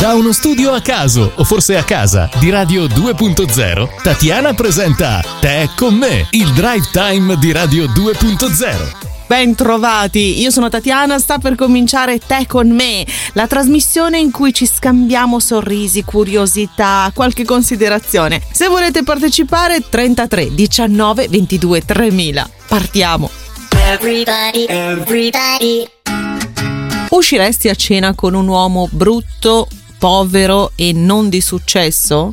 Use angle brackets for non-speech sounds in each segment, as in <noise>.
Da uno studio a caso, o forse a casa, di Radio 2.0, Tatiana presenta Te con me, il drive time di Radio 2.0. Ben trovati, io sono Tatiana, sta per cominciare Te con me, la trasmissione in cui ci scambiamo sorrisi, curiosità, qualche considerazione. Se volete partecipare 33 19 22 3000. Partiamo. Everybody, everybody. Usciresti a cena con un uomo brutto, povero e non di successo?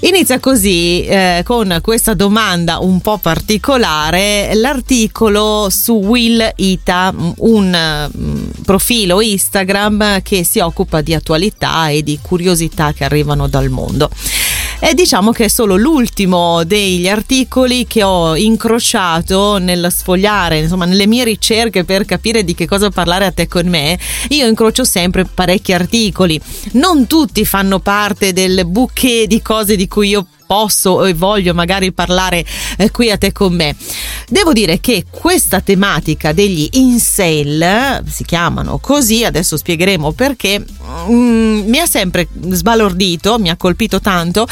Inizia così eh, con questa domanda un po' particolare l'articolo su Will Ita, un um, profilo Instagram che si occupa di attualità e di curiosità che arrivano dal mondo. E diciamo che è solo l'ultimo degli articoli che ho incrociato nel sfogliare, insomma, nelle mie ricerche per capire di che cosa parlare a te con me. Io incrocio sempre parecchi articoli. Non tutti fanno parte del bouquet di cose di cui io posso e voglio magari parlare eh, qui a te con me. Devo dire che questa tematica degli incel, si chiamano così, adesso spiegheremo perché, mm, mi ha sempre sbalordito, mi ha colpito tanto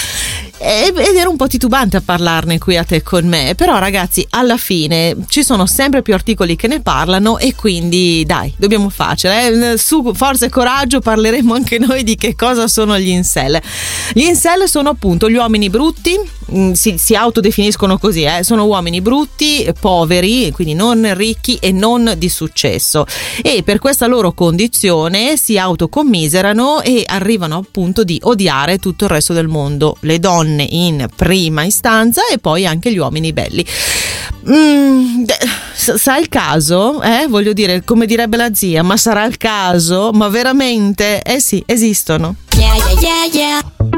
ed ero un po' titubante a parlarne qui a te con me, però ragazzi alla fine ci sono sempre più articoli che ne parlano e quindi dai, dobbiamo farcela, eh? su forza e coraggio parleremo anche noi di che cosa sono gli incel. Gli incel sono appunto gli uomini brutti, mm, si, si autodefiniscono così, eh? sono uomini brutti, poveri, quindi non ricchi e non di successo e per questa loro condizione si autocommiserano e arrivano appunto di odiare tutto il resto del mondo, le donne in prima istanza e poi anche gli uomini belli. Mm, sa il caso? Eh? Voglio dire, come direbbe la zia, ma sarà il caso? Ma veramente? Eh sì, esistono. Yeah, yeah, yeah,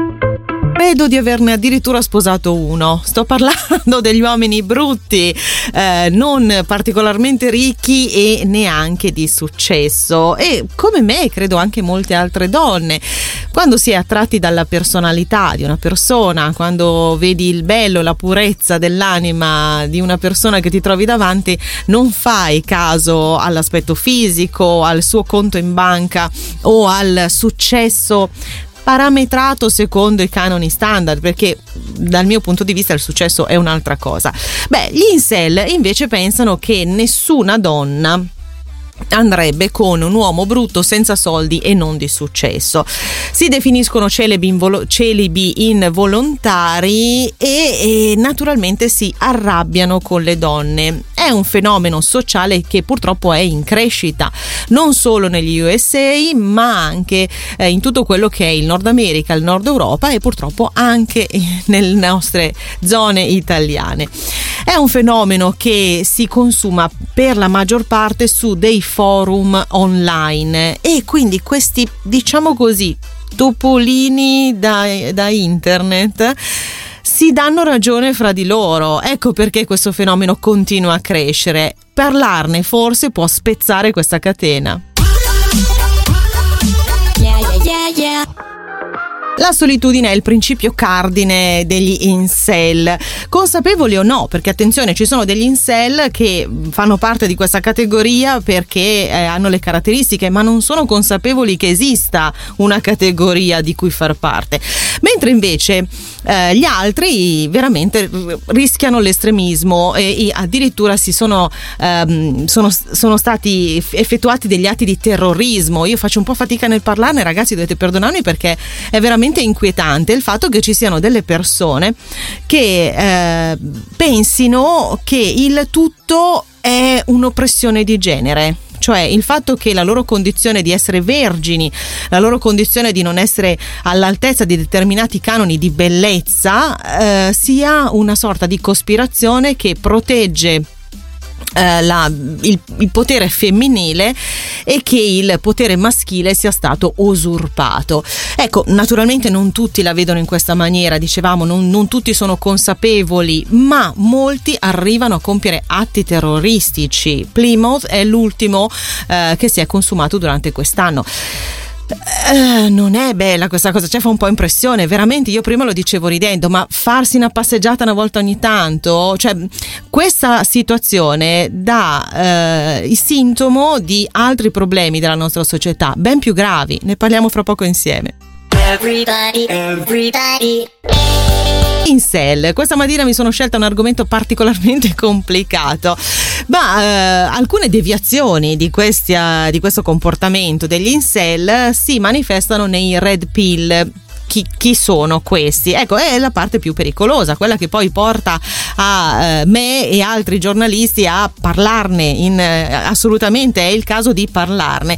Credo di averne addirittura sposato uno. Sto parlando <laughs> degli uomini brutti, eh, non particolarmente ricchi e neanche di successo. E come me, credo anche molte altre donne. Quando si è attratti dalla personalità di una persona, quando vedi il bello, la purezza dell'anima di una persona che ti trovi davanti, non fai caso all'aspetto fisico, al suo conto in banca o al successo parametrato secondo i canoni standard perché dal mio punto di vista il successo è un'altra cosa. Beh, gli incel invece pensano che nessuna donna andrebbe con un uomo brutto senza soldi e non di successo. Si definiscono celibi, involo- celibi involontari e, e, naturalmente si arrabbiano con le donne. È un fenomeno sociale che purtroppo è in crescita, non solo negli USA ma anche eh, in tutto quello che è il Nord America, il Nord Europa e purtroppo anche nelle nostre zone italiane. È un fenomeno che si consuma per la maggior parte su dei forum online e quindi questi, diciamo così, topolini da, da internet si danno ragione fra di loro. Ecco perché questo fenomeno continua a crescere. Parlarne forse può spezzare questa catena. La solitudine è il principio cardine degli incel, consapevoli o no, perché attenzione, ci sono degli incel che fanno parte di questa categoria perché eh, hanno le caratteristiche, ma non sono consapevoli che esista una categoria di cui far parte. Mentre invece eh, gli altri veramente rischiano l'estremismo e, e addirittura si sono, ehm, sono, sono stati effettuati degli atti di terrorismo. Io faccio un po' fatica nel parlarne, ragazzi, dovete perdonarmi perché è veramente veramente inquietante il fatto che ci siano delle persone che eh, pensino che il tutto è un'oppressione di genere. Cioè il fatto che la loro condizione di essere vergini, la loro condizione di non essere all'altezza di determinati canoni di bellezza eh, sia una sorta di cospirazione che protegge eh, la, il, il, potere femminile e che il potere maschile sia stato usurpato. Ecco, naturalmente non tutti la vedono in questa maniera, dicevamo, non, non tutti sono consapevoli, ma molti arrivano a compiere atti terroristici. Plymouth è l'ultimo eh, che si è consumato durante quest'anno. Eh, non è bella questa cosa, cioè fa un po' impressione, veramente io prima lo dicevo ridendo, ma farsi una passeggiata una volta ogni tanto, cioè questa situazione dà eh, il sintomo di altri problemi della nostra società, ben più gravi, ne parliamo fra poco insieme. Everybody, everybody. Incel, questa mattina mi sono scelta un argomento particolarmente <laughs> complicato, ma eh, alcune deviazioni di, questi, uh, di questo comportamento degli incel si manifestano nei red pill chi, chi, sono questi? Ecco, è la parte più pericolosa, quella che poi porta a eh, me e altri giornalisti a parlarne, in, eh, assolutamente è il caso di parlarne.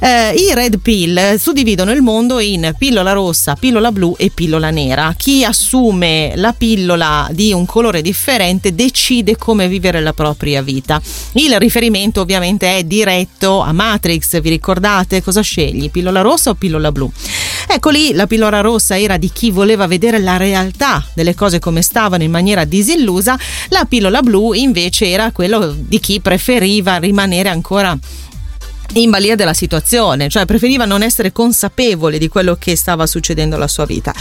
Eh, I red pill suddividono il mondo in pillola rossa, pillola blu e pillola nera. Chi assume la pillola di un colore differente decide come vivere la propria vita. Il riferimento ovviamente è diretto a Matrix, vi ricordate cosa scegli? Pillola rossa o pillola blu? Ecco lì la pillola rossa era di chi voleva vedere la realtà delle cose come stavano in maniera disillusa, la pillola blu invece era quello di chi preferiva rimanere ancora in balia della situazione, cioè preferiva non essere consapevole di quello che stava succedendo alla sua vita.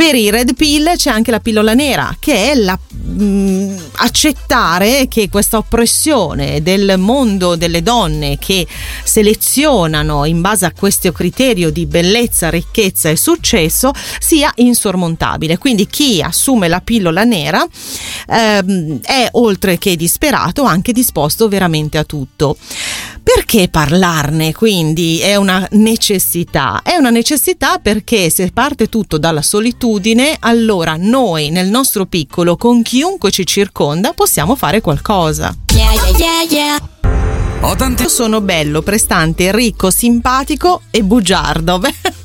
Per i red pill c'è anche la pillola nera, che è la, mh, mm, accettare che questa oppressione del mondo delle donne che selezionano in base a questo criterio di bellezza, ricchezza e successo sia insormontabile. Quindi chi assume la pillola nera ehm, è oltre che disperato anche disposto veramente a tutto. Perché parlarne quindi è una necessità? È una necessità perché se parte tutto dalla solitudine, allora noi nel nostro piccolo, con chiunque ci circonda, possiamo fare qualcosa. Yeah, yeah, yeah, Ho tanti... Sono bello, prestante, ricco, simpatico e bugiardo. <laughs>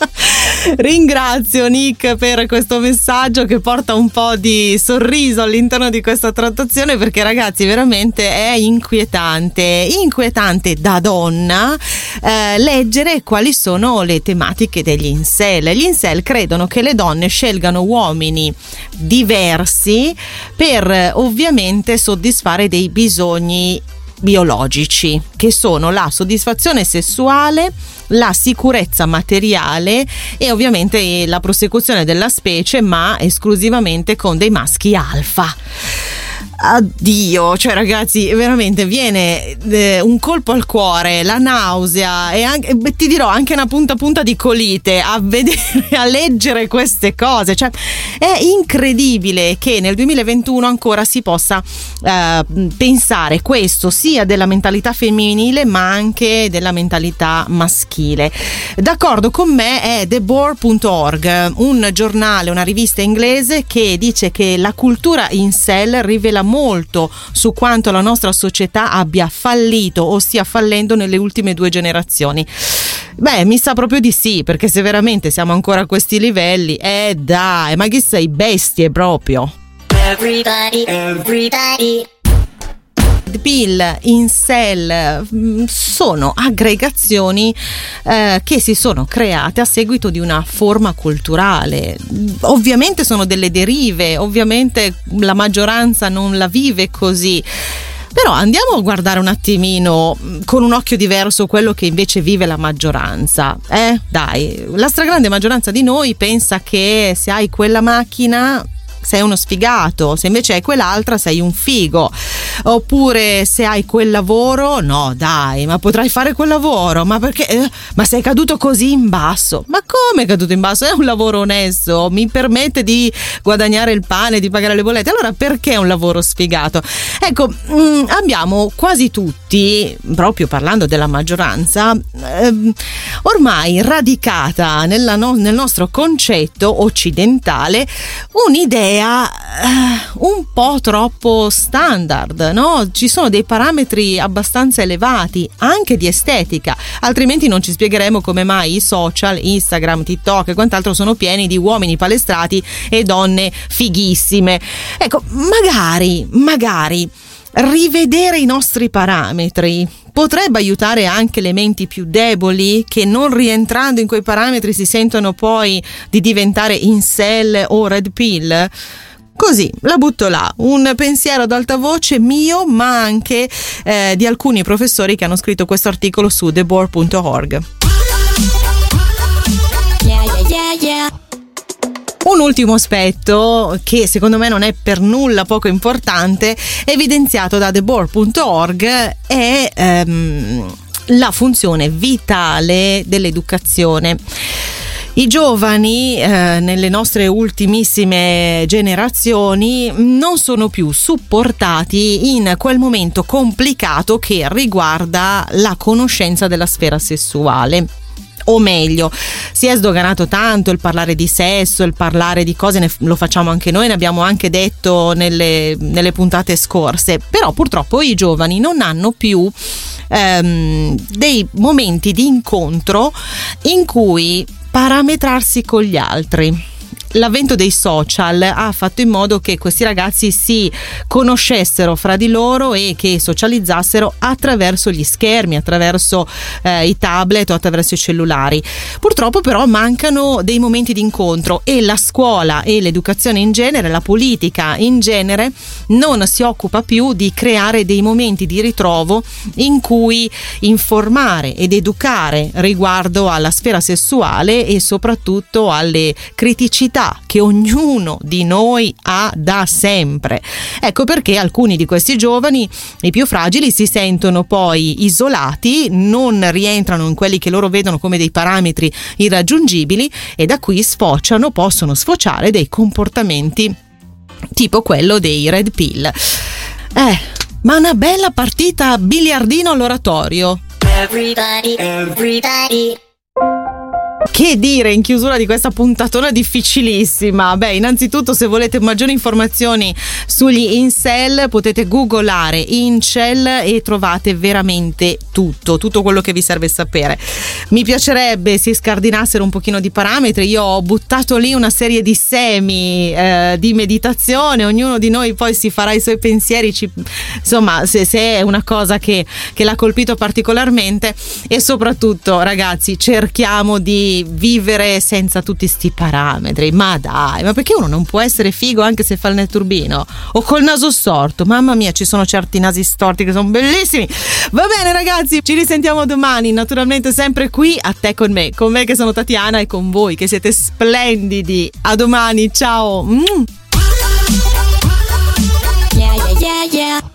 <laughs> Ringrazio Nick per questo messaggio che porta un po' di sorriso all'interno di questa trattazione perché ragazzi veramente è inquietante, inquietante da donna eh, leggere quali sono le tematiche degli incel. Gli incel credono che le donne scelgano uomini diversi per ovviamente soddisfare dei bisogni biologici, che sono la soddisfazione sessuale, la sicurezza materiale e ovviamente la prosecuzione della specie, ma esclusivamente con dei maschi alfa. Addio, cioè ragazzi, veramente viene eh, un colpo al cuore, la nausea e anche, ti dirò anche una punta punta di colite a vedere, <laughs> a leggere queste cose. Cioè, è incredibile che nel 2021 ancora si possa eh, pensare questo sia della mentalità femminile ma anche della mentalità maschile. D'accordo con me è TheBoar.org, un giornale, una rivista inglese che dice che la cultura in cell rivela molto su quanto la nostra società abbia fallito o stia fallendo nelle ultime due generazioni. Beh, mi sa proprio di sì, perché se veramente siamo ancora a questi livelli, eh dai, ma che sei bestie proprio. Everybody, everybody pill, incel mm, sono aggregazioni eh, che si sono create a seguito di una forma culturale. Ovviamente sono delle derive, ovviamente la maggioranza non la vive così. Però andiamo a guardare un attimino mm, con un occhio diverso quello che invece vive la maggioranza. Eh, dai, la stragrande maggioranza di noi pensa che se hai quella macchina sei uno sfigato, se invece hai quell'altra sei un figo. Oppure se hai quel lavoro, no dai, ma potrai fare quel lavoro, ma perché? Eh, ma sei caduto così in basso. Ma come è caduto in basso? È un lavoro onesto, mi permette di guadagnare il pane, di pagare le bollette. Allora perché è un lavoro sfigato? Ecco, mh, mm, abbiamo quasi tutti, proprio parlando della maggioranza, ehm, ormai radicata no, nel nostro concetto occidentale un'idea idea uh, un po' troppo standard, no? Ci sono dei parametri abbastanza elevati, anche di estetica, altrimenti non ci spiegheremo come mai i social, Instagram, TikTok e quant'altro sono pieni di uomini palestrati e donne fighissime. Ecco, magari, magari rivedere i nostri parametri potrebbe aiutare anche le menti più deboli che non rientrando in quei parametri si sentono poi di diventare incel o red pill? Così, la butto là, un pensiero ad alta voce mio, ma anche eh, di alcuni professori che hanno scritto questo articolo su theboard.org. ultimo aspetto, che secondo me non è per nulla poco importante, evidenziato da theboard.org, è ehm, la funzione vitale dell'educazione. I giovani eh, nelle nostre ultimissime generazioni non sono più supportati in quel momento complicato che riguarda la conoscenza della sfera sessuale o meglio, si è sdoganato tanto il parlare di sesso, il parlare di cose, ne, lo facciamo anche noi, ne abbiamo anche detto nelle, nelle puntate scorse, però purtroppo i giovani non hanno più ehm, dei momenti di incontro in cui parametrarsi con gli altri l'avvento dei social ha fatto in modo che questi ragazzi si conoscessero fra di loro e che socializzassero attraverso gli schermi, attraverso eh, i tablet o attraverso i cellulari. Purtroppo però mancano dei momenti di incontro e la scuola e l'educazione in genere, la politica in genere non si occupa più di creare dei momenti di ritrovo in cui informare ed educare riguardo alla sfera sessuale e soprattutto alle criticità necessità che ognuno di noi ha da sempre. Ecco perché alcuni di questi giovani, i più fragili, si sentono poi isolati, non rientrano in quelli che loro vedono come dei parametri irraggiungibili e da qui sfociano, possono sfociare dei comportamenti tipo quello dei red pill. Eh, ma una bella partita biliardino all'oratorio. Everybody, everybody. Che dire in chiusura di questa puntatona difficilissima? Beh, innanzitutto se volete maggiori informazioni sugli incel potete googolare incel e trovate veramente tutto, tutto quello che vi serve sapere. Mi piacerebbe si scardinassero un pochino di parametri, io ho buttato lì una serie di semi eh, di meditazione, ognuno di noi poi si farà i suoi pensieri, ci, insomma se, se, è una cosa che, che l'ha colpito particolarmente e soprattutto ragazzi cerchiamo di vivere senza tutti questi parametri. Ma dai, ma perché uno non può essere figo anche se fa il netturbino? O col naso storto? Mamma mia, ci sono certi nasi storti che sono bellissimi. Va bene, ragazzi, ci risentiamo domani. Naturalmente, sempre qui a te con me, con me che sono Tatiana e con voi che siete splendidi. A domani, ciao. Mm. Yeah, yeah, yeah,